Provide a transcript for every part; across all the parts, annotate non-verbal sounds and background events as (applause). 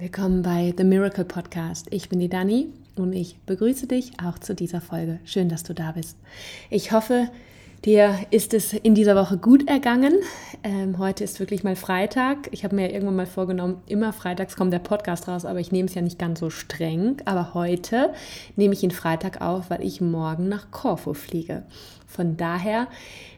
Willkommen bei The Miracle Podcast. Ich bin die Dani und ich begrüße dich auch zu dieser Folge. Schön, dass du da bist. Ich hoffe, dir ist es in dieser Woche gut ergangen. Ähm, heute ist wirklich mal Freitag. Ich habe mir irgendwann mal vorgenommen, immer freitags kommt der Podcast raus, aber ich nehme es ja nicht ganz so streng. Aber heute nehme ich ihn Freitag auf, weil ich morgen nach Korfu fliege. Von daher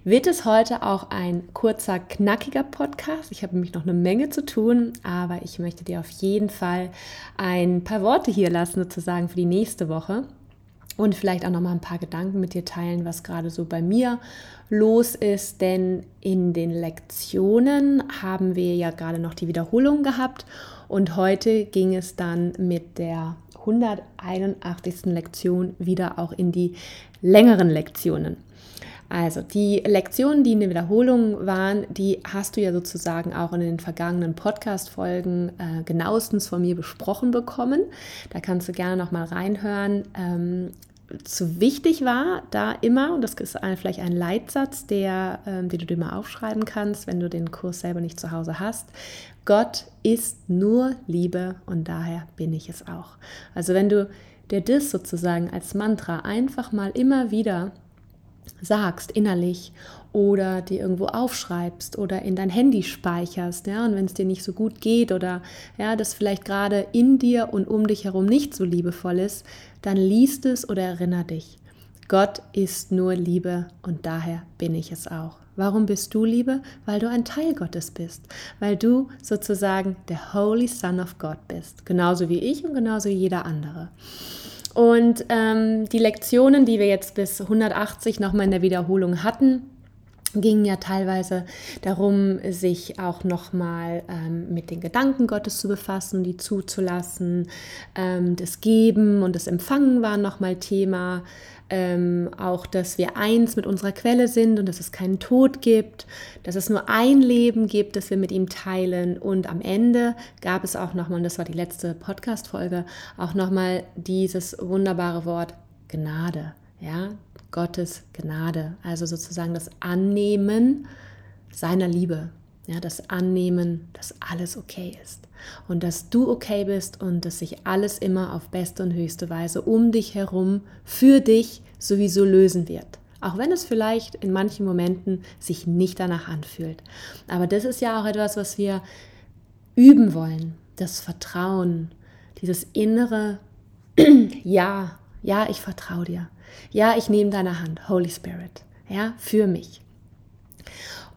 wird es heute auch ein kurzer, knackiger Podcast. Ich habe nämlich noch eine Menge zu tun, aber ich möchte dir auf jeden Fall ein paar Worte hier lassen, sozusagen für die nächste Woche. Und vielleicht auch noch mal ein paar Gedanken mit dir teilen, was gerade so bei mir los ist. Denn in den Lektionen haben wir ja gerade noch die Wiederholung gehabt. Und heute ging es dann mit der 181. Lektion wieder auch in die längeren Lektionen. Also die Lektionen, die in der Wiederholung waren, die hast du ja sozusagen auch in den vergangenen Podcast-Folgen äh, genauestens von mir besprochen bekommen. Da kannst du gerne noch mal reinhören. Ähm, zu wichtig war da immer, und das ist ein, vielleicht ein Leitsatz, der, ähm, den du dir mal aufschreiben kannst, wenn du den Kurs selber nicht zu Hause hast. Gott ist nur Liebe und daher bin ich es auch. Also wenn du dir das sozusagen als Mantra einfach mal immer wieder sagst innerlich oder dir irgendwo aufschreibst oder in dein Handy speicherst, ja, und wenn es dir nicht so gut geht oder ja, das vielleicht gerade in dir und um dich herum nicht so liebevoll ist, dann liest es oder erinner dich. Gott ist nur Liebe und daher bin ich es auch. Warum bist du Liebe? Weil du ein Teil Gottes bist, weil du sozusagen der Holy Son of God bist, genauso wie ich und genauso wie jeder andere. Und ähm, die Lektionen, die wir jetzt bis 180 nochmal in der Wiederholung hatten, gingen ja teilweise darum, sich auch nochmal ähm, mit den Gedanken Gottes zu befassen, die zuzulassen. Ähm, das Geben und das Empfangen waren nochmal Thema ähm, auch, dass wir eins mit unserer Quelle sind und dass es keinen Tod gibt, dass es nur ein Leben gibt, das wir mit ihm teilen. Und am Ende gab es auch nochmal, und das war die letzte Podcast-Folge, auch nochmal dieses wunderbare Wort Gnade. Ja, Gottes Gnade, also sozusagen das Annehmen seiner Liebe, ja, das Annehmen, dass alles okay ist und dass du okay bist und dass sich alles immer auf beste und höchste Weise um dich herum für dich sowieso lösen wird. Auch wenn es vielleicht in manchen Momenten sich nicht danach anfühlt. Aber das ist ja auch etwas, was wir üben wollen. Das Vertrauen, dieses innere (clears throat) Ja, ja, ich vertraue dir. Ja, ich nehme deine Hand, Holy Spirit, ja, für mich.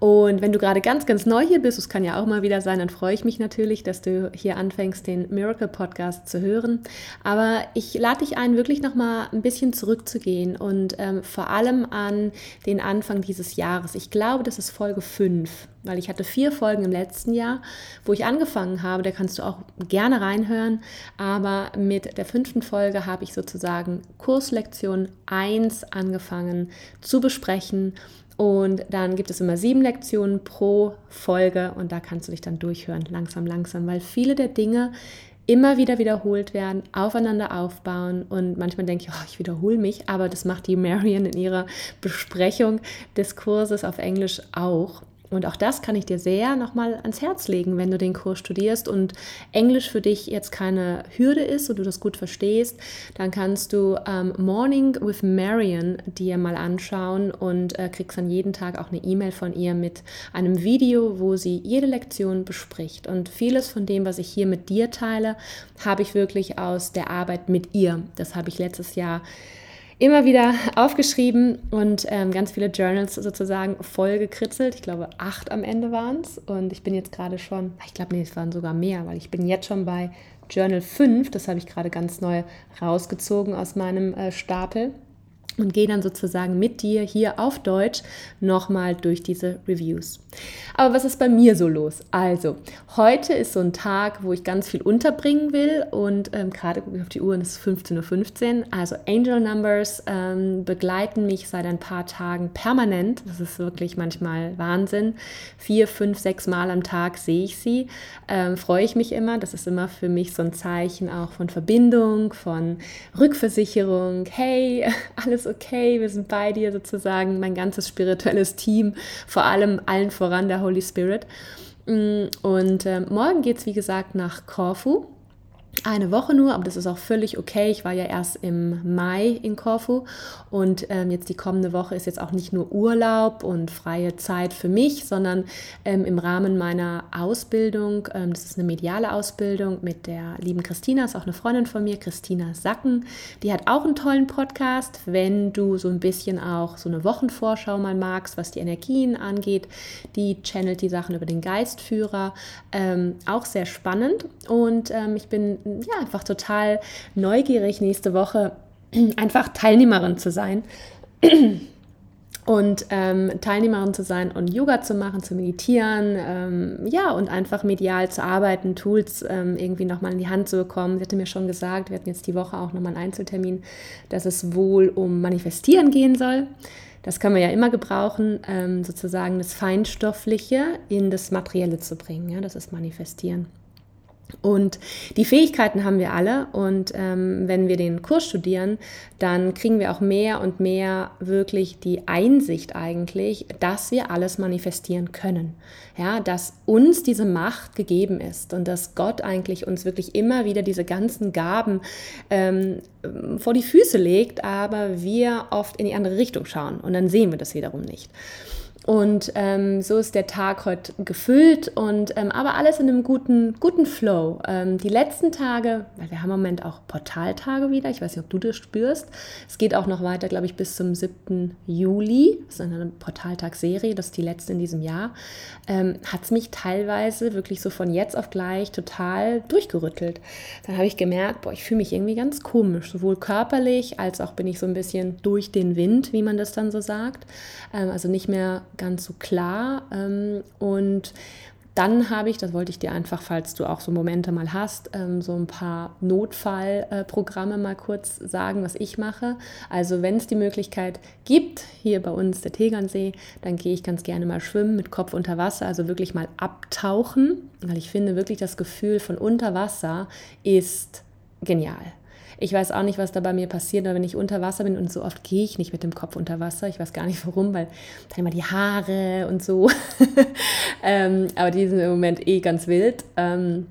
Und wenn du gerade ganz, ganz neu hier bist, das kann ja auch mal wieder sein, dann freue ich mich natürlich, dass du hier anfängst, den Miracle Podcast zu hören. Aber ich lade dich ein, wirklich nochmal ein bisschen zurückzugehen und ähm, vor allem an den Anfang dieses Jahres. Ich glaube, das ist Folge 5, weil ich hatte vier Folgen im letzten Jahr, wo ich angefangen habe. Da kannst du auch gerne reinhören. Aber mit der fünften Folge habe ich sozusagen Kurslektion 1 angefangen zu besprechen und dann gibt es immer sieben Lektionen pro Folge und da kannst du dich dann durchhören, langsam, langsam, weil viele der Dinge immer wieder wiederholt werden, aufeinander aufbauen und manchmal denke ich, oh, ich wiederhole mich, aber das macht die Marion in ihrer Besprechung des Kurses auf Englisch auch. Und auch das kann ich dir sehr nochmal ans Herz legen, wenn du den Kurs studierst und Englisch für dich jetzt keine Hürde ist und du das gut verstehst, dann kannst du ähm, Morning with Marion dir mal anschauen und äh, kriegst dann jeden Tag auch eine E-Mail von ihr mit einem Video, wo sie jede Lektion bespricht. Und vieles von dem, was ich hier mit dir teile, habe ich wirklich aus der Arbeit mit ihr. Das habe ich letztes Jahr immer wieder aufgeschrieben und ähm, ganz viele Journals sozusagen voll gekritzelt. Ich glaube, acht am Ende waren es. Und ich bin jetzt gerade schon, ich glaube, nee, es waren sogar mehr, weil ich bin jetzt schon bei Journal 5. Das habe ich gerade ganz neu rausgezogen aus meinem äh, Stapel und gehe dann sozusagen mit dir hier auf Deutsch nochmal durch diese Reviews. Aber was ist bei mir so los? Also, heute ist so ein Tag, wo ich ganz viel unterbringen will und ähm, gerade gucke ich auf die Uhr und es ist 15.15 Uhr. Also Angel Numbers ähm, begleiten mich seit ein paar Tagen permanent. Das ist wirklich manchmal Wahnsinn. Vier, fünf, sechs Mal am Tag sehe ich sie. Ähm, freue ich mich immer. Das ist immer für mich so ein Zeichen auch von Verbindung, von Rückversicherung. Hey, (laughs) alles ist okay, wir sind bei dir sozusagen, mein ganzes spirituelles Team, vor allem allen voran der Holy Spirit. Mm, und äh, morgen geht es, wie gesagt, nach Korfu. Eine Woche nur, aber das ist auch völlig okay. Ich war ja erst im Mai in Korfu und ähm, jetzt die kommende Woche ist jetzt auch nicht nur Urlaub und freie Zeit für mich, sondern ähm, im Rahmen meiner Ausbildung, ähm, das ist eine mediale Ausbildung mit der lieben Christina, ist auch eine Freundin von mir, Christina Sacken. Die hat auch einen tollen Podcast, wenn du so ein bisschen auch so eine Wochenvorschau mal magst, was die Energien angeht. Die channelt die Sachen über den Geistführer, ähm, auch sehr spannend und ähm, ich bin ja, einfach total neugierig, nächste Woche (clears throat) einfach Teilnehmerin zu sein. (clears throat) Und ähm, Teilnehmerin zu sein und Yoga zu machen, zu meditieren, ähm, ja, und einfach medial zu arbeiten, Tools ähm, irgendwie nochmal in die Hand zu bekommen. Sie hatte mir schon gesagt, wir hatten jetzt die Woche auch nochmal einen Einzeltermin, dass es wohl um Manifestieren gehen soll. Das können wir ja immer gebrauchen, ähm, sozusagen das Feinstoffliche in das Materielle zu bringen. Ja, das ist Manifestieren. Und die Fähigkeiten haben wir alle und ähm, wenn wir den Kurs studieren, dann kriegen wir auch mehr und mehr wirklich die Einsicht eigentlich, dass wir alles manifestieren können. Ja, dass uns diese Macht gegeben ist und dass Gott eigentlich uns wirklich immer wieder diese ganzen Gaben ähm, vor die Füße legt, aber wir oft in die andere Richtung schauen und dann sehen wir das wiederum nicht. Und ähm, so ist der Tag heute gefüllt und ähm, aber alles in einem guten, guten Flow. Ähm, die letzten Tage, weil wir haben im Moment auch Portaltage wieder, ich weiß nicht, ob du das spürst. Es geht auch noch weiter, glaube ich, bis zum 7. Juli. Das ist eine Portaltagsserie, das ist die letzte in diesem Jahr. Ähm, Hat es mich teilweise wirklich so von jetzt auf gleich total durchgerüttelt. Dann habe ich gemerkt, boah, ich fühle mich irgendwie ganz komisch, sowohl körperlich als auch bin ich so ein bisschen durch den Wind, wie man das dann so sagt. Ähm, also nicht mehr ganz so klar. Ähm, und dann habe ich, das wollte ich dir einfach, falls du auch so Momente mal hast, ähm, so ein paar Notfallprogramme mal kurz sagen, was ich mache. Also wenn es die Möglichkeit gibt, hier bei uns der Tegernsee, dann gehe ich ganz gerne mal schwimmen mit Kopf unter Wasser, also wirklich mal abtauchen, weil ich finde wirklich das Gefühl von unter Wasser ist genial. Ich weiß auch nicht, was da bei mir passiert, aber wenn ich unter Wasser bin und so oft gehe ich nicht mit dem Kopf unter Wasser. Ich weiß gar nicht (laughs) warum, weil dann immer die Haare und so. (laughs) ähm, aber die sind im Moment eh ganz wild. Ähm,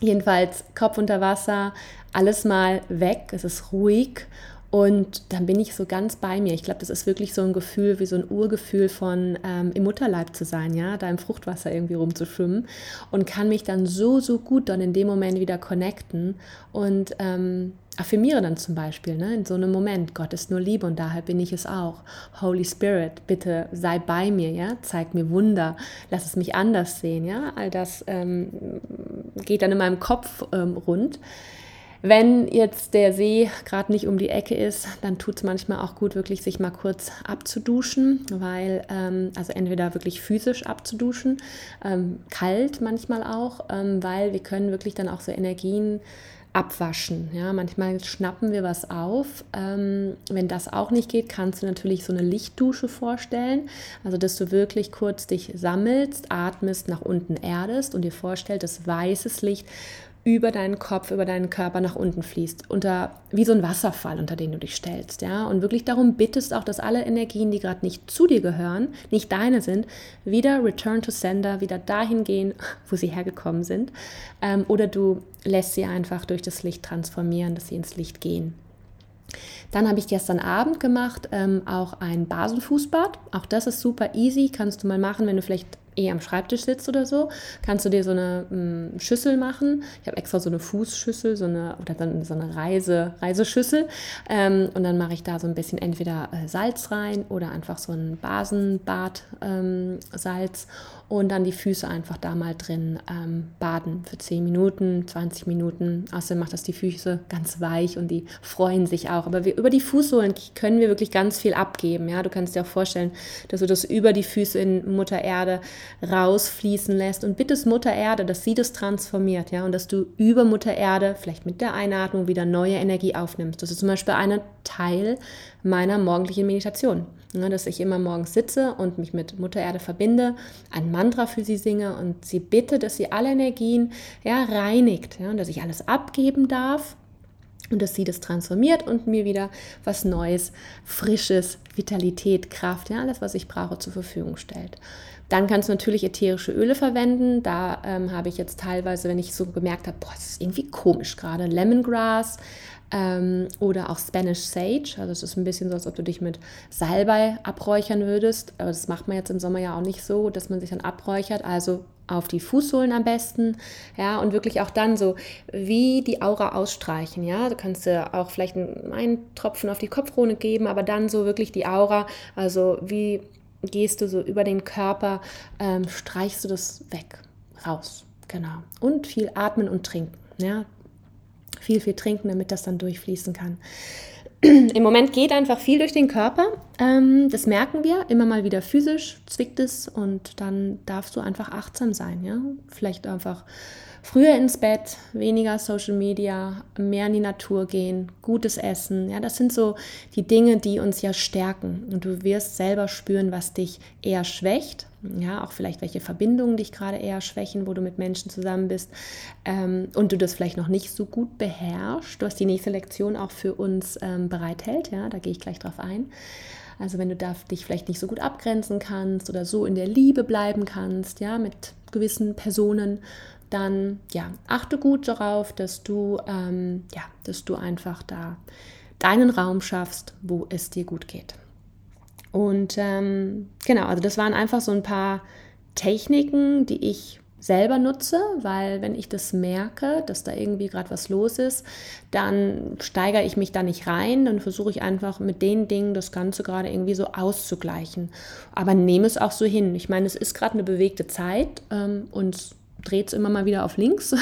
jedenfalls Kopf unter Wasser, alles mal weg, es ist ruhig und dann bin ich so ganz bei mir. Ich glaube, das ist wirklich so ein Gefühl, wie so ein Urgefühl von ähm, im Mutterleib zu sein, ja, da im Fruchtwasser irgendwie rumzuschwimmen und kann mich dann so, so gut dann in dem Moment wieder connecten und ähm, affirmiere dann zum Beispiel ne, in so einem Moment, Gott ist nur Liebe und daher bin ich es auch. Holy Spirit, bitte sei bei mir, ja, zeig mir Wunder, lass es mich anders sehen, ja. All das ähm, geht dann in meinem Kopf ähm, rund. Wenn jetzt der See gerade nicht um die Ecke ist, dann tut es manchmal auch gut, wirklich sich mal kurz abzuduschen, weil, ähm, also entweder wirklich physisch abzuduschen, ähm, kalt manchmal auch, ähm, weil wir können wirklich dann auch so Energien abwaschen. Ja, manchmal schnappen wir was auf. Ähm, wenn das auch nicht geht, kannst du natürlich so eine Lichtdusche vorstellen. Also, dass du wirklich kurz dich sammelst, atmest, nach unten erdest und dir vorstellst, dass weißes Licht über deinen Kopf, über deinen Körper nach unten fließt, unter wie so ein Wasserfall, unter den du dich stellst, ja, und wirklich darum bittest auch, dass alle Energien, die gerade nicht zu dir gehören, nicht deine sind, wieder Return to Sender, wieder dahin gehen, (laughs) wo sie hergekommen sind, ähm, oder du lässt sie einfach durch das Licht transformieren, dass sie ins Licht gehen. Dann habe ich gestern Abend gemacht ähm, auch ein Basenfußbad. Auch das ist super easy, kannst du mal machen, wenn du vielleicht eh am Schreibtisch sitzt oder so, kannst du dir so eine m, mm, Schüssel machen. Ich habe extra so eine Fußschüssel, so eine oder dann so eine Reise, Reiseschüssel. Ähm, und dann mache ich da so ein bisschen entweder äh, Salz rein oder einfach so ein Basenbad ähm, Salz und dann die Füße einfach da mal drin ähm, baden für 10 Minuten, 20 Minuten. Außerdem macht das die Füße ganz weich und die freuen sich auch. Aber wir, über die Fußsohlen können wir wirklich ganz viel abgeben. Ja? Du kannst dir auch vorstellen, dass du das über die Füße in Mutter Erde rausfließen lässt und bittest Mutter Erde, dass sie das transformiert. Ja? Und dass du über Mutter Erde vielleicht mit der Einatmung wieder neue Energie aufnimmst. Das ist zum Beispiel ein Teil meiner morgendlichen Meditation. Ja, dass ich immer morgens sitze und mich mit Mutter Erde verbinde, ein Mantra für sie singe und sie bitte, dass sie alle Energien ja, reinigt ja, und dass ich alles abgeben darf und dass sie das transformiert und mir wieder was Neues, Frisches, Vitalität, Kraft, ja, alles, was ich brauche, zur Verfügung stellt. Dann kannst du natürlich ätherische Öle verwenden. Da ähm, habe ich jetzt teilweise, wenn ich so gemerkt habe, boah, das ist irgendwie komisch gerade, Lemongrass ähm, oder auch Spanish Sage. Also es ist ein bisschen so, als ob du dich mit Salbei abräuchern würdest. Aber das macht man jetzt im Sommer ja auch nicht so, dass man sich dann abräuchert. Also auf die Fußsohlen am besten, ja, und wirklich auch dann so wie die Aura ausstreichen, ja, du kannst dir auch vielleicht einen Tropfen auf die Kopfkrone geben, aber dann so wirklich die Aura, also wie gehst du so über den Körper, ähm, streichst du das weg, raus, genau, und viel atmen und trinken, ja, viel, viel trinken, damit das dann durchfließen kann. (clears throat) Im Moment geht einfach viel durch den Körper. Ähm, das merken wir immer mal wieder physisch, zwickt es und dann darfst du einfach achtsam sein. Ja? Vielleicht einfach früher ins Bett, weniger Social Media, mehr in die Natur gehen, gutes Essen. Ja, das sind so die Dinge, die uns ja stärken. Und du wirst selber spüren, was dich eher schwächt. Ja, auch vielleicht welche Verbindungen dich gerade eher schwächen, wo du mit Menschen zusammen bist ähm, und du das vielleicht noch nicht so gut beherrschst, was die nächste Lektion auch für uns ähm, bereithält. Ja, da gehe ich gleich drauf ein. Also wenn du da dich vielleicht nicht so gut abgrenzen kannst oder so in der Liebe bleiben kannst, ja, mit gewissen Personen, dann ja, achte gut darauf, dass du, ähm, ja, dass du einfach da deinen Raum schaffst, wo es dir gut geht. Und ähm, genau, also das waren einfach so ein paar Techniken, die ich selber nutze, weil wenn ich das merke, dass da irgendwie gerade was los ist, dann steigere ich mich da nicht rein, dann versuche ich einfach mit den Dingen das Ganze gerade irgendwie so auszugleichen. Aber nehme es auch so hin. Ich meine, es ist gerade eine bewegte Zeit ähm, und dreht es immer mal wieder auf links.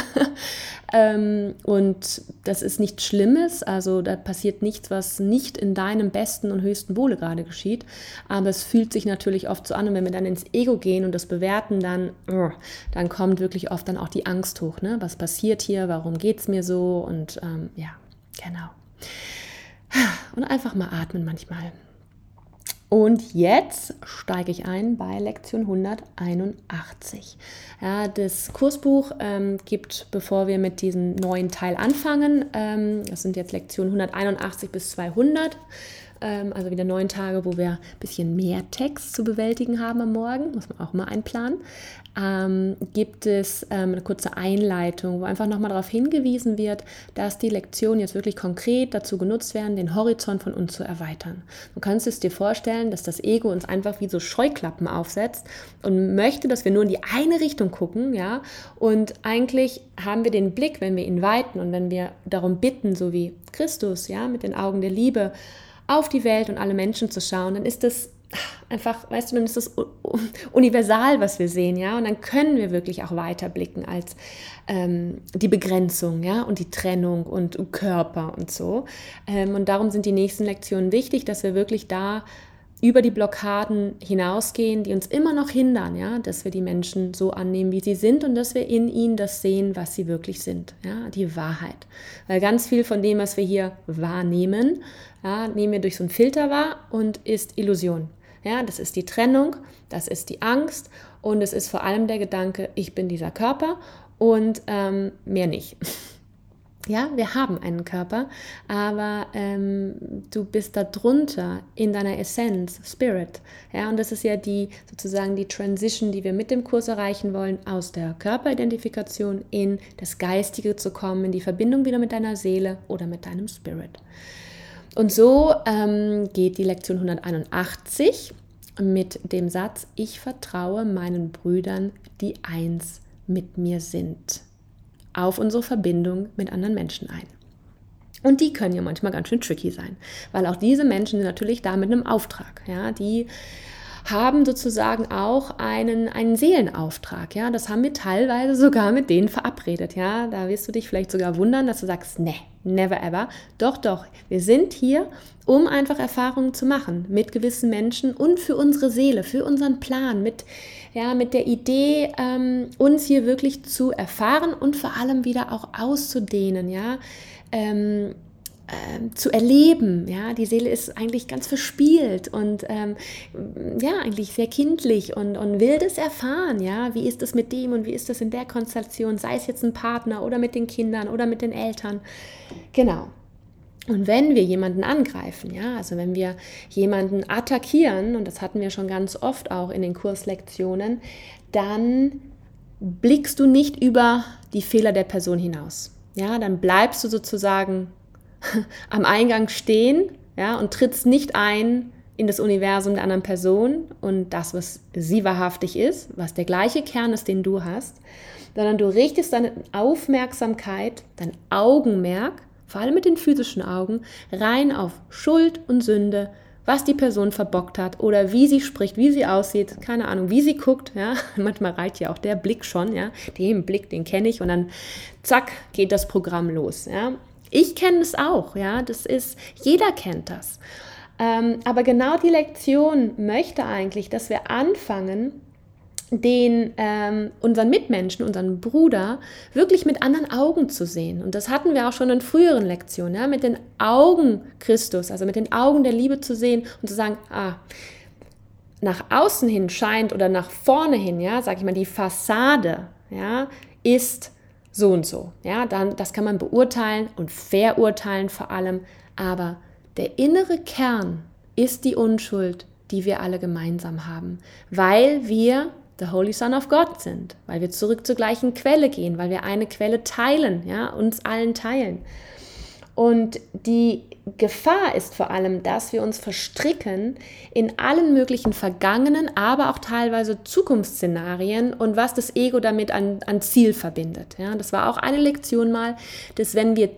(laughs) ähm, und das ist nichts Schlimmes, also da passiert nichts, was nicht in deinem besten und höchsten Wohle gerade geschieht. Aber es fühlt sich natürlich oft so an und wenn wir dann ins Ego gehen und das bewerten, dann, uh, dann kommt wirklich oft dann auch die Angst hoch. Ne? Was passiert hier? Warum geht es mir so? Und ähm, ja, genau. Und einfach mal atmen manchmal. Und jetzt steige ich ein bei Lektion 181. Ja, das Kursbuch ähm, gibt, bevor wir mit diesem neuen Teil anfangen, ähm, das sind jetzt Lektionen 181 bis 200, ähm, also wieder neun Tage, wo wir ein bisschen mehr Text zu bewältigen haben am Morgen, muss man auch mal einplanen, ähm, gibt es ähm, eine kurze Einleitung, wo einfach nochmal darauf hingewiesen wird, dass die Lektionen jetzt wirklich konkret dazu genutzt werden, den Horizont von uns zu erweitern. Du kannst es dir vorstellen, dass das Ego uns einfach wie so Scheuklappen aufsetzt und möchte, dass wir nur in die eine Richtung gucken, ja, und eigentlich haben wir den Blick, wenn wir ihn weiten und wenn wir darum bitten, so wie Christus, ja, mit den Augen der Liebe, auf die Welt und alle Menschen zu schauen, dann ist das einfach, weißt du, dann ist das universal, was wir sehen, ja, und dann können wir wirklich auch weiter blicken als ähm, die Begrenzung, ja, und die Trennung und Körper und so. Ähm, und darum sind die nächsten Lektionen wichtig, dass wir wirklich da über die Blockaden hinausgehen, die uns immer noch hindern, ja, dass wir die Menschen so annehmen, wie sie sind und dass wir in ihnen das sehen, was sie wirklich sind, ja, die Wahrheit. Weil ganz viel von dem, was wir hier wahrnehmen, ja, nehmen wir durch so einen Filter wahr und ist Illusion. Ja, das ist die Trennung, das ist die Angst und es ist vor allem der Gedanke, ich bin dieser Körper und ähm, mehr nicht. (laughs) Ja, wir haben einen Körper, aber ähm, du bist da drunter in deiner Essenz, Spirit. Ja, und das ist ja die sozusagen die Transition, die wir mit dem Kurs erreichen wollen, aus der Körperidentifikation in das Geistige zu kommen, in die Verbindung wieder mit deiner Seele oder mit deinem Spirit. Und so ähm, geht die Lektion 181 mit dem Satz, ich vertraue meinen Brüdern, die eins mit mir sind auf unsere Verbindung mit anderen Menschen ein. Und die können ja manchmal ganz schön tricky sein, weil auch diese Menschen sind natürlich da mit einem Auftrag. Ja, die haben sozusagen auch einen, einen Seelenauftrag. Ja, das haben wir teilweise sogar mit denen verabredet. Ja, da wirst du dich vielleicht sogar wundern, dass du sagst, ne, never ever. Doch, doch, wir sind hier, um einfach Erfahrungen zu machen mit gewissen Menschen und für unsere Seele, für unseren Plan, mit, ja, mit der Idee, ähm, uns hier wirklich zu erfahren und vor allem wieder auch auszudehnen. Ja, ähm, ähm, zu erleben. Ja, die Seele ist eigentlich ganz verspielt und ähm, ja, eigentlich sehr kindlich und, und will das erfahren. Ja, wie ist das mit dem und wie ist das in der Konstellation, sei es jetzt ein Partner oder mit den Kindern oder mit den Eltern. Genau. Und wenn wir jemanden angreifen, ja, also wenn wir jemanden attackieren, und das hatten wir schon ganz oft auch in den Kurslektionen, dann blickst du nicht über die Fehler der Person hinaus. Ja, dann bleibst du sozusagen (laughs) am Eingang stehen, ja, und trittst nicht ein in das Universum der anderen Person und das, was sie wahrhaftig ist, was der gleiche Kern ist, den du hast, sondern du richtest deine Aufmerksamkeit, dein Augenmerk vor allem mit den physischen Augen, rein auf Schuld und Sünde, was die Person verbockt hat oder wie sie spricht, wie sie aussieht, keine Ahnung, wie sie guckt, ja, (laughs) manchmal reicht ja auch der Blick schon, ja, den Blick, den kenne ich und dann zack, geht das Programm los, ja. Ich kenne es auch, ja, das ist, jeder kennt das. Ähm, aber genau die Lektion möchte eigentlich, dass wir anfangen, den ähm, unseren Mitmenschen, unseren Bruder wirklich mit anderen Augen zu sehen. Und das hatten wir auch schon in früheren Lektionen, ja, mit den Augen Christus, also mit den Augen der Liebe zu sehen und zu sagen, ah, nach außen hin scheint oder nach vorne hin, ja, sag ich mal, die Fassade, ja, ist so und so. Ja, dann das kann man beurteilen und verurteilen vor allem, aber der innere Kern ist die Unschuld, die wir alle gemeinsam haben, weil wir the Holy Son of God sind, weil wir zurück zur gleichen Quelle gehen, weil wir eine Quelle teilen, ja, uns allen teilen. Und die Gefahr ist vor allem, dass wir uns verstricken in allen möglichen vergangenen, aber auch teilweise Zukunftsszenarien und was das Ego damit an, an Ziel verbindet. Ja, das war auch eine Lektion mal, dass wenn wir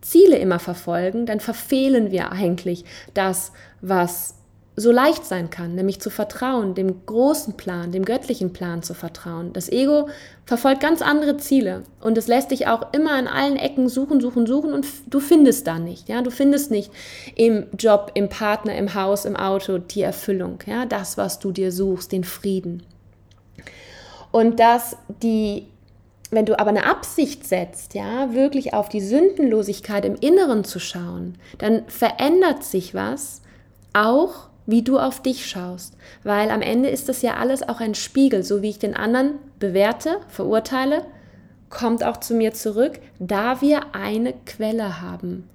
Ziele immer verfolgen, dann verfehlen wir eigentlich das, was so leicht sein kann, nämlich zu vertrauen, dem großen Plan, dem göttlichen Plan zu vertrauen. Das Ego verfolgt ganz andere Ziele und es lässt dich auch immer an allen Ecken suchen, suchen, suchen und du findest da nicht. Ja, du findest nicht im Job, im Partner, im Haus, im Auto die Erfüllung, ja, das, was du dir suchst, den Frieden. Und dass die wenn du aber eine Absicht setzt, ja, wirklich auf die Sündenlosigkeit im Inneren zu schauen, dann verändert sich was auch wie du auf dich schaust. Weil am Ende ist das ja alles auch ein Spiegel, so wie ich den anderen bewerte, verurteile, kommt auch zu mir zurück, da wir eine Quelle haben.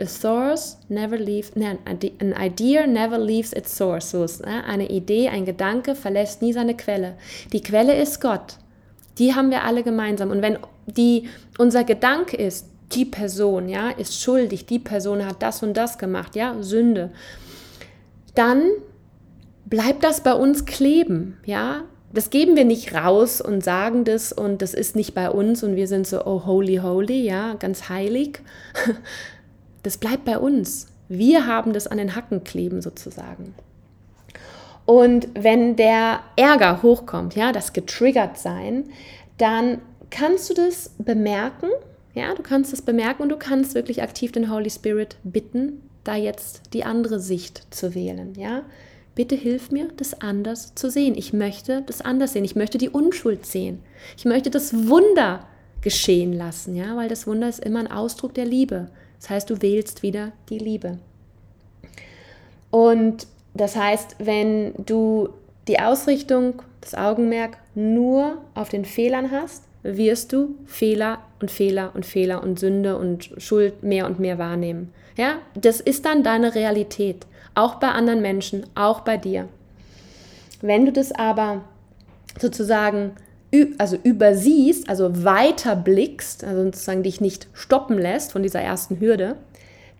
A source never leaves, nein, an idea never leaves its source. So ist, ne? Eine Idee, ein Gedanke verlässt nie seine Quelle. Die Quelle ist Gott. Die haben wir alle gemeinsam. Und wenn die, unser Gedanke ist, die Person, ja, ist schuldig, die Person hat das und das gemacht, ja, Sünde, dann bleibt das bei uns kleben, ja. Das geben wir nicht raus und sagen das und das ist nicht bei uns und wir sind so, oh, holy, holy, ja, ganz heilig. (laughs) Das bleibt bei uns. Wir haben das an den Hacken kleben sozusagen. Und wenn der Ärger hochkommt, ja, das getriggert sein, dann kannst du das bemerken, ja, du kannst das bemerken und du kannst wirklich aktiv den Holy Spirit bitten, da jetzt die andere Sicht zu wählen, ja? Bitte hilf mir, das anders zu sehen. Ich möchte das anders sehen. Ich möchte die Unschuld sehen. Ich möchte das Wunder geschehen lassen, ja, weil das Wunder ist immer ein Ausdruck der Liebe. Das heißt, du wählst wieder die Liebe. Und das heißt, wenn du die Ausrichtung, das Augenmerk nur auf den Fehlern hast, wirst du Fehler und Fehler und Fehler und Sünde und Schuld mehr und mehr wahrnehmen. Ja, das ist dann deine Realität, auch bei anderen Menschen, auch bei dir. Wenn du das aber sozusagen also übersiehst, also weiter blickst, also sozusagen dich nicht stoppen lässt von dieser ersten Hürde,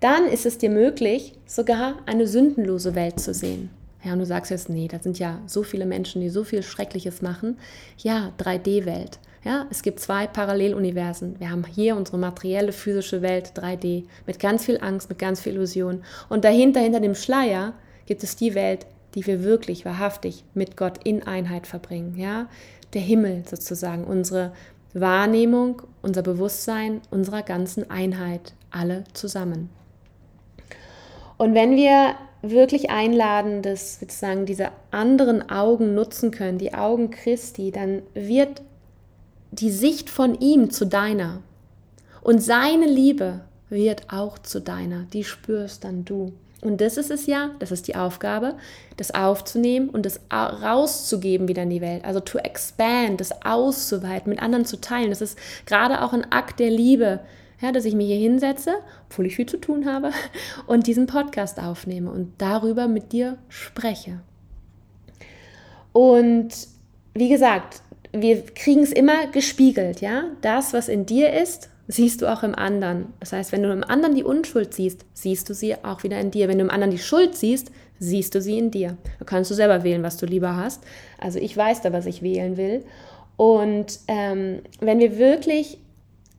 dann ist es dir möglich, sogar eine sündenlose Welt zu sehen. Ja, und du sagst jetzt, nee, da sind ja so viele Menschen, die so viel Schreckliches machen. Ja, 3D-Welt. Ja, es gibt zwei Paralleluniversen. Wir haben hier unsere materielle physische Welt 3D mit ganz viel Angst, mit ganz viel Illusion. Und dahinter, hinter dem Schleier, gibt es die Welt, die wir wirklich wahrhaftig mit Gott in Einheit verbringen. Ja, der Himmel sozusagen, unsere Wahrnehmung, unser Bewusstsein, unserer ganzen Einheit, alle zusammen. Und wenn wir wirklich einladen, dass sozusagen diese anderen Augen nutzen können, die Augen Christi, dann wird die Sicht von ihm zu deiner. Und seine Liebe wird auch zu deiner. Die spürst dann du. Und das ist es ja, das ist die Aufgabe, das aufzunehmen und das rauszugeben wieder in die Welt. Also to expand, das auszuweiten, mit anderen zu teilen. Das ist gerade auch ein Akt der Liebe, ja, dass ich mich hier hinsetze, obwohl ich viel zu tun habe, (laughs) und diesen Podcast aufnehme und darüber mit dir spreche. Und wie gesagt, wir kriegen es immer gespiegelt, ja. Das, was in dir ist, siehst du auch im anderen. Das heißt, wenn du im anderen die Unschuld siehst, siehst du sie auch wieder in dir. Wenn du im anderen die Schuld siehst, siehst du sie in dir. Da kannst du selber wählen, was du lieber hast. Also ich weiß da, was ich wählen will. Und ähm, wenn wir wirklich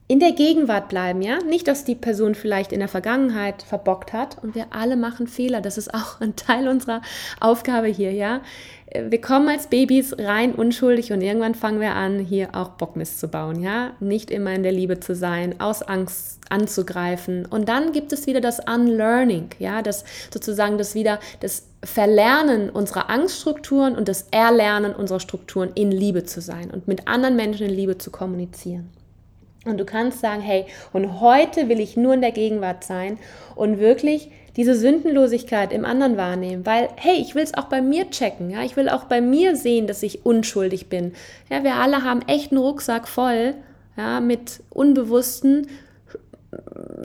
in der Gegenwart bleiben, ja, nicht, dass die Person vielleicht in der Vergangenheit verbockt hat und wir alle machen Fehler. Das ist auch ein Teil unserer Aufgabe hier, ja wir kommen als Babys rein unschuldig und irgendwann fangen wir an, hier auch Bockmist zu bauen, ja? Nicht immer in der Liebe zu sein, aus Angst anzugreifen. Und dann gibt es wieder das Unlearning, ja, das sozusagen das wieder das Verlernen unserer Angststrukturen und das Erlernen unserer Strukturen in Liebe zu sein und mit anderen Menschen in Liebe zu kommunizieren. Und du kannst sagen, hey, und heute will ich nur in der Gegenwart sein und wirklich diese Sündenlosigkeit im anderen wahrnehmen, weil hey, ich will es auch bei mir checken, ja, ich will auch bei mir sehen, dass ich unschuldig bin. Ja, wir alle haben echt einen Rucksack voll, ja, mit unbewussten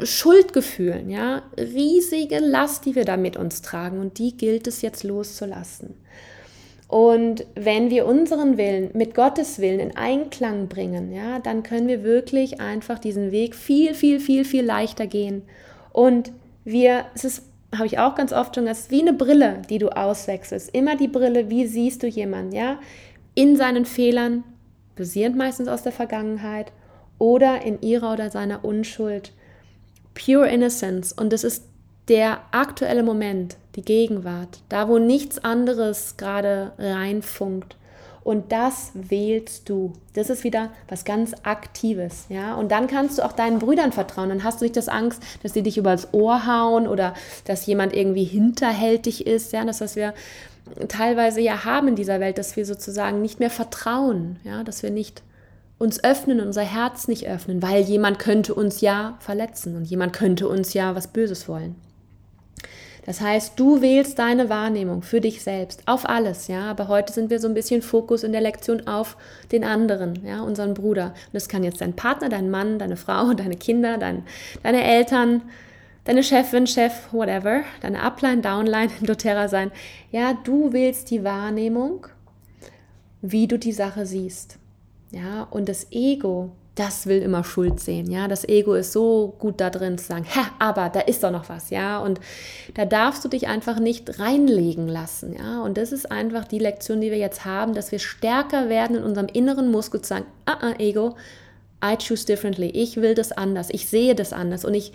Schuldgefühlen, ja, riesige Last, die wir da mit uns tragen und die gilt es jetzt loszulassen. Und wenn wir unseren Willen mit Gottes Willen in Einklang bringen, ja, dann können wir wirklich einfach diesen Weg viel, viel, viel, viel leichter gehen. Und wir, es ist, habe ich auch ganz oft schon, es wie eine Brille, die du auswechselst. Immer die Brille, wie siehst du jemanden, ja? In seinen Fehlern, basierend meistens aus der Vergangenheit, oder in ihrer oder seiner Unschuld. Pure Innocence. Und das ist der aktuelle Moment, die Gegenwart, da wo nichts anderes gerade reinfunkt. Und das wählst du. Das ist wieder was ganz Aktives, ja. Und dann kannst du auch deinen Brüdern vertrauen. Dann hast du nicht das Angst, dass sie dich übers Ohr hauen oder dass jemand irgendwie hinterhältig ist, ja. Das, was wir teilweise ja haben in dieser Welt, dass wir sozusagen nicht mehr vertrauen, ja, dass wir nicht uns öffnen, unser Herz nicht öffnen, weil jemand könnte uns ja verletzen und jemand könnte uns ja was Böses wollen. Das heißt, du wählst deine Wahrnehmung für dich selbst auf alles, ja. Aber heute sind wir so ein bisschen Fokus in der Lektion auf den anderen, ja, unseren Bruder. Und das kann jetzt dein Partner, dein Mann, deine Frau, (laughs) deine Kinder, dein, deine Eltern, deine Chefin, Chef, whatever, deine Upline, Downline, (laughs) doTERRA sein. Ja, du wählst die Wahrnehmung, wie du die Sache siehst. Ja, und das Ego das will immer Schuld sehen, ja. Das Ego ist so gut da drin zu sagen, hä, aber da ist doch noch was, ja. Und da darfst du dich einfach nicht reinlegen lassen, ja. Und das ist einfach die Lektion, die wir jetzt haben, dass wir stärker werden in unserem inneren Muskel zu sagen, ah, ah, Ego, I choose differently. Ich will das anders. Ich sehe das anders. Und ich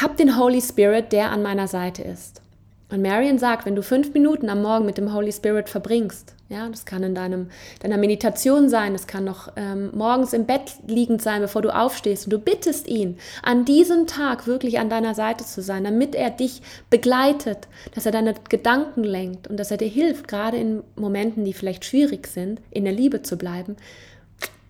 habe den Holy Spirit, der an meiner Seite ist. Und Marion sagt, wenn du fünf Minuten am Morgen mit dem Holy Spirit verbringst, ja, das kann in deinem, deiner Meditation sein, das kann noch ähm, morgens im Bett liegend sein, bevor du aufstehst und du bittest ihn, an diesem Tag wirklich an deiner Seite zu sein, damit er dich begleitet, dass er deine Gedanken lenkt und dass er dir hilft, gerade in Momenten, die vielleicht schwierig sind, in der Liebe zu bleiben,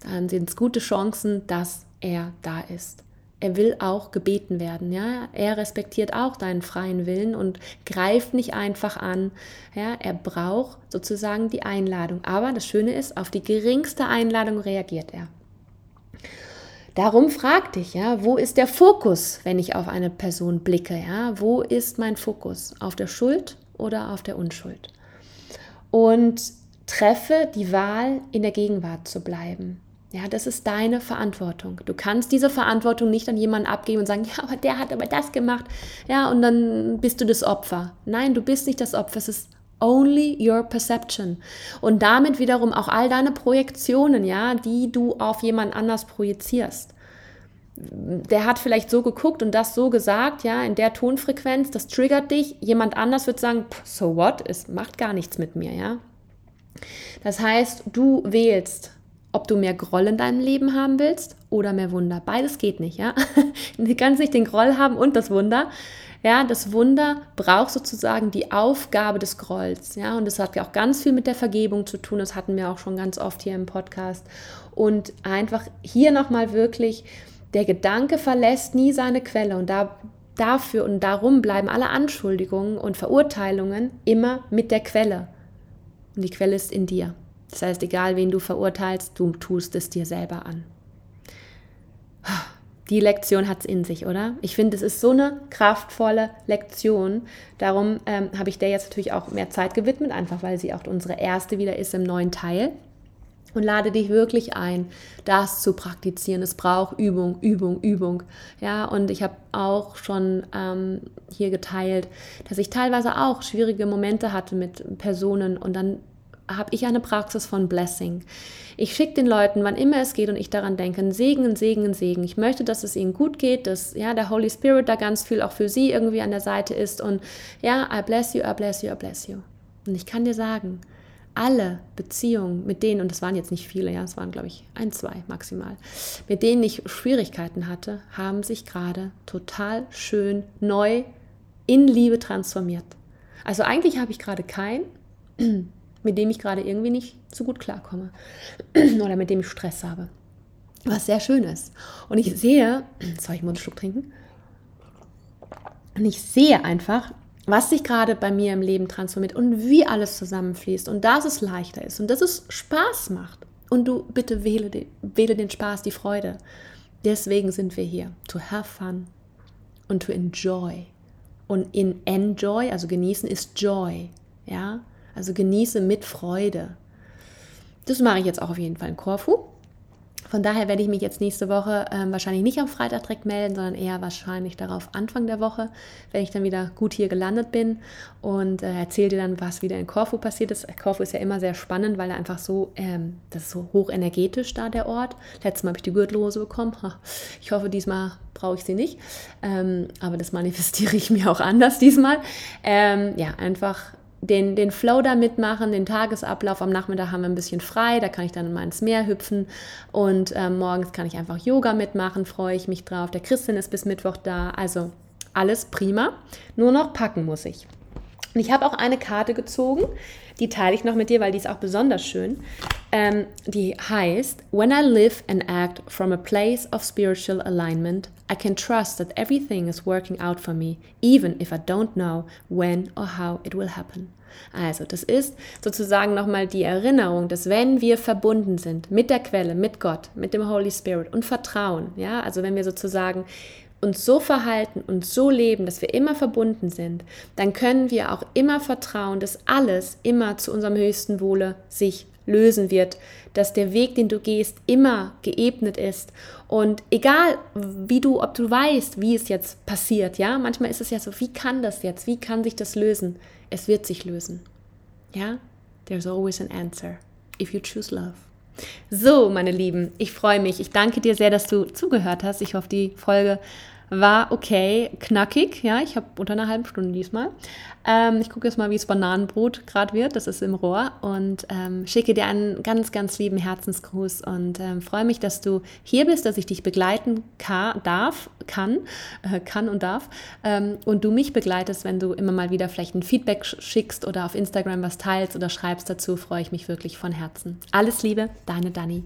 dann sind es gute Chancen, dass er da ist er will auch gebeten werden, ja. Er respektiert auch deinen freien Willen und greift nicht einfach an, ja. Er braucht sozusagen die Einladung. Aber das Schöne ist, auf die geringste Einladung reagiert er. Darum frag dich, ja, wo ist der Fokus, wenn ich auf eine Person blicke, ja? Wo ist mein Fokus? Auf der Schuld oder auf der Unschuld? Und treffe die Wahl, in der Gegenwart zu bleiben. Ja, das ist deine Verantwortung. Du kannst diese Verantwortung nicht an jemanden abgeben und sagen, (laughs) ja, aber der hat aber das gemacht. Ja, und dann bist du das Opfer. Nein, du bist nicht das Opfer. Es ist only your perception. Und damit wiederum auch all deine Projektionen, ja, die du auf jemand anders projizierst. Der hat vielleicht so geguckt und das so gesagt, ja, in der Tonfrequenz, das triggert dich. Jemand anders wird sagen, so what, es macht gar nichts mit mir, ja. Das heißt, du wählst ob du mehr Groll in deinem Leben haben willst oder mehr Wunder. Beides geht nicht, ja. (laughs) Du kannst nicht den Groll haben und das Wunder. Ja, das Wunder braucht sozusagen die Aufgabe des Grolls, ja, und das hat ja auch ganz viel mit der Vergebung zu tun. Das hatten wir auch schon ganz oft hier im Podcast. Und einfach hier nochmal wirklich, der Gedanke verlässt nie seine Quelle und da dafür und darum bleiben alle Anschuldigungen und Verurteilungen immer mit der Quelle. Und die Quelle ist in dir. Das heißt, egal wen du verurteilst, du tust es dir selber an. die Lektion hat es in sich, oder? Ich finde, es ist so eine kraftvolle Lektion. Darum ähm, habe ich der jetzt natürlich auch mehr Zeit gewidmet, einfach weil sie auch unsere erste wieder ist im neuen Teil. Und lade dich wirklich ein, das zu praktizieren. Es braucht Übung, Übung, Übung. Ja, und ich habe auch schon ähm, hier geteilt, dass ich teilweise auch schwierige Momente hatte mit Personen und dann habe ich eine Praxis von Blessing. Ich schicke den Leuten, wann immer es geht und ich daran denke, Segen, Segen, Segen. Ich möchte, dass es ihnen gut geht, dass ja, der Holy Spirit da ganz viel auch für sie irgendwie an der Seite ist und ja, I bless you, I bless you, I bless you. Und ich kann dir sagen, alle Beziehungen mit denen, und das waren jetzt nicht viele, ja, es waren glaube ich ein, zwei maximal, mit denen ich Schwierigkeiten hatte, haben sich gerade total schön neu in Liebe transformiert. Also eigentlich habe ich gerade keinen, mit dem ich gerade irgendwie nicht so gut klarkomme (clears throat) oder mit dem ich Stress habe. Was sehr schön ist. Und ich sehe, (clears throat) soll ich mal einen Schluck trinken? Und ich sehe einfach, was sich gerade bei mir im Leben transformiert und wie alles zusammenfließt und dass es leichter ist und dass es Spaß macht. Und du bitte wähle den, wähle den Spaß, die Freude. Deswegen sind wir hier. To have fun und to enjoy. Und in enjoy, also genießen, ist joy. Ja, also genieße mit Freude. Das mache ich jetzt auch auf jeden Fall in Korfu. Von daher werde ich mich jetzt nächste Woche äh, wahrscheinlich nicht am Freitag direkt melden, sondern eher wahrscheinlich darauf Anfang der Woche, wenn ich dann wieder gut hier gelandet bin und äh, erzähle dir dann, was wieder in Korfu passiert ist. Korfu ist ja immer sehr spannend, weil er einfach so, ähm, das ist so hochenergetisch da, der Ort. Letztes Mal habe ich die Gürtelrose bekommen. Ich hoffe, diesmal brauche ich sie nicht. Ähm, aber das manifestiere ich (laughs) mir auch anders diesmal. Ähm, ja, einfach den, den Flow da mitmachen, den Tagesablauf. Am Nachmittag haben wir ein bisschen frei, da kann ich dann mal ins Meer hüpfen und äh, morgens kann ich einfach Yoga mitmachen, freue ich mich drauf. Der Christin ist bis Mittwoch da, also alles prima. Nur noch packen muss ich. Und ich habe auch eine Karte gezogen, die teile ich noch mit dir, weil die ist auch besonders schön. Ähm, die heißt, When I live and act from a place of spiritual alignment, I can trust that everything is working out for me, even if I don't know when or how it will happen. Also, das ist sozusagen nochmal die Erinnerung, dass wenn wir verbunden sind mit der Quelle, mit Gott, mit dem Holy Spirit und Vertrauen, ja, also wenn wir sozusagen uns so verhalten und so leben, dass wir immer verbunden sind, dann können wir auch immer vertrauen, dass alles immer zu unserem höchsten Wohle sich lösen wird, dass der Weg, den du gehst, immer geebnet ist und egal wie du, ob du weißt, wie es jetzt passiert, ja, manchmal ist es ja so, wie kann das jetzt, wie kann sich das lösen? Es wird sich lösen, ja. There's always an answer if you choose love. So, meine Lieben, ich freue mich. Ich danke dir sehr, dass du zugehört hast. Ich hoffe, die Folge war okay, knackig. Ja, ich habe unter einer halben Stunde diesmal. Ähm, ich gucke jetzt mal, wie es Bananenbrot gerade wird. Das ist im Rohr. Und ähm, schicke dir einen ganz, ganz lieben Herzensgruß und ähm, freue mich, dass du hier bist, dass ich dich begleiten kann, darf, kann, äh, kann und darf. Ähm, und du mich begleitest, wenn du immer mal wieder vielleicht ein Feedback schickst oder auf Instagram was teilst oder schreibst dazu, freue ich mich wirklich von Herzen. Alles Liebe, deine Dani.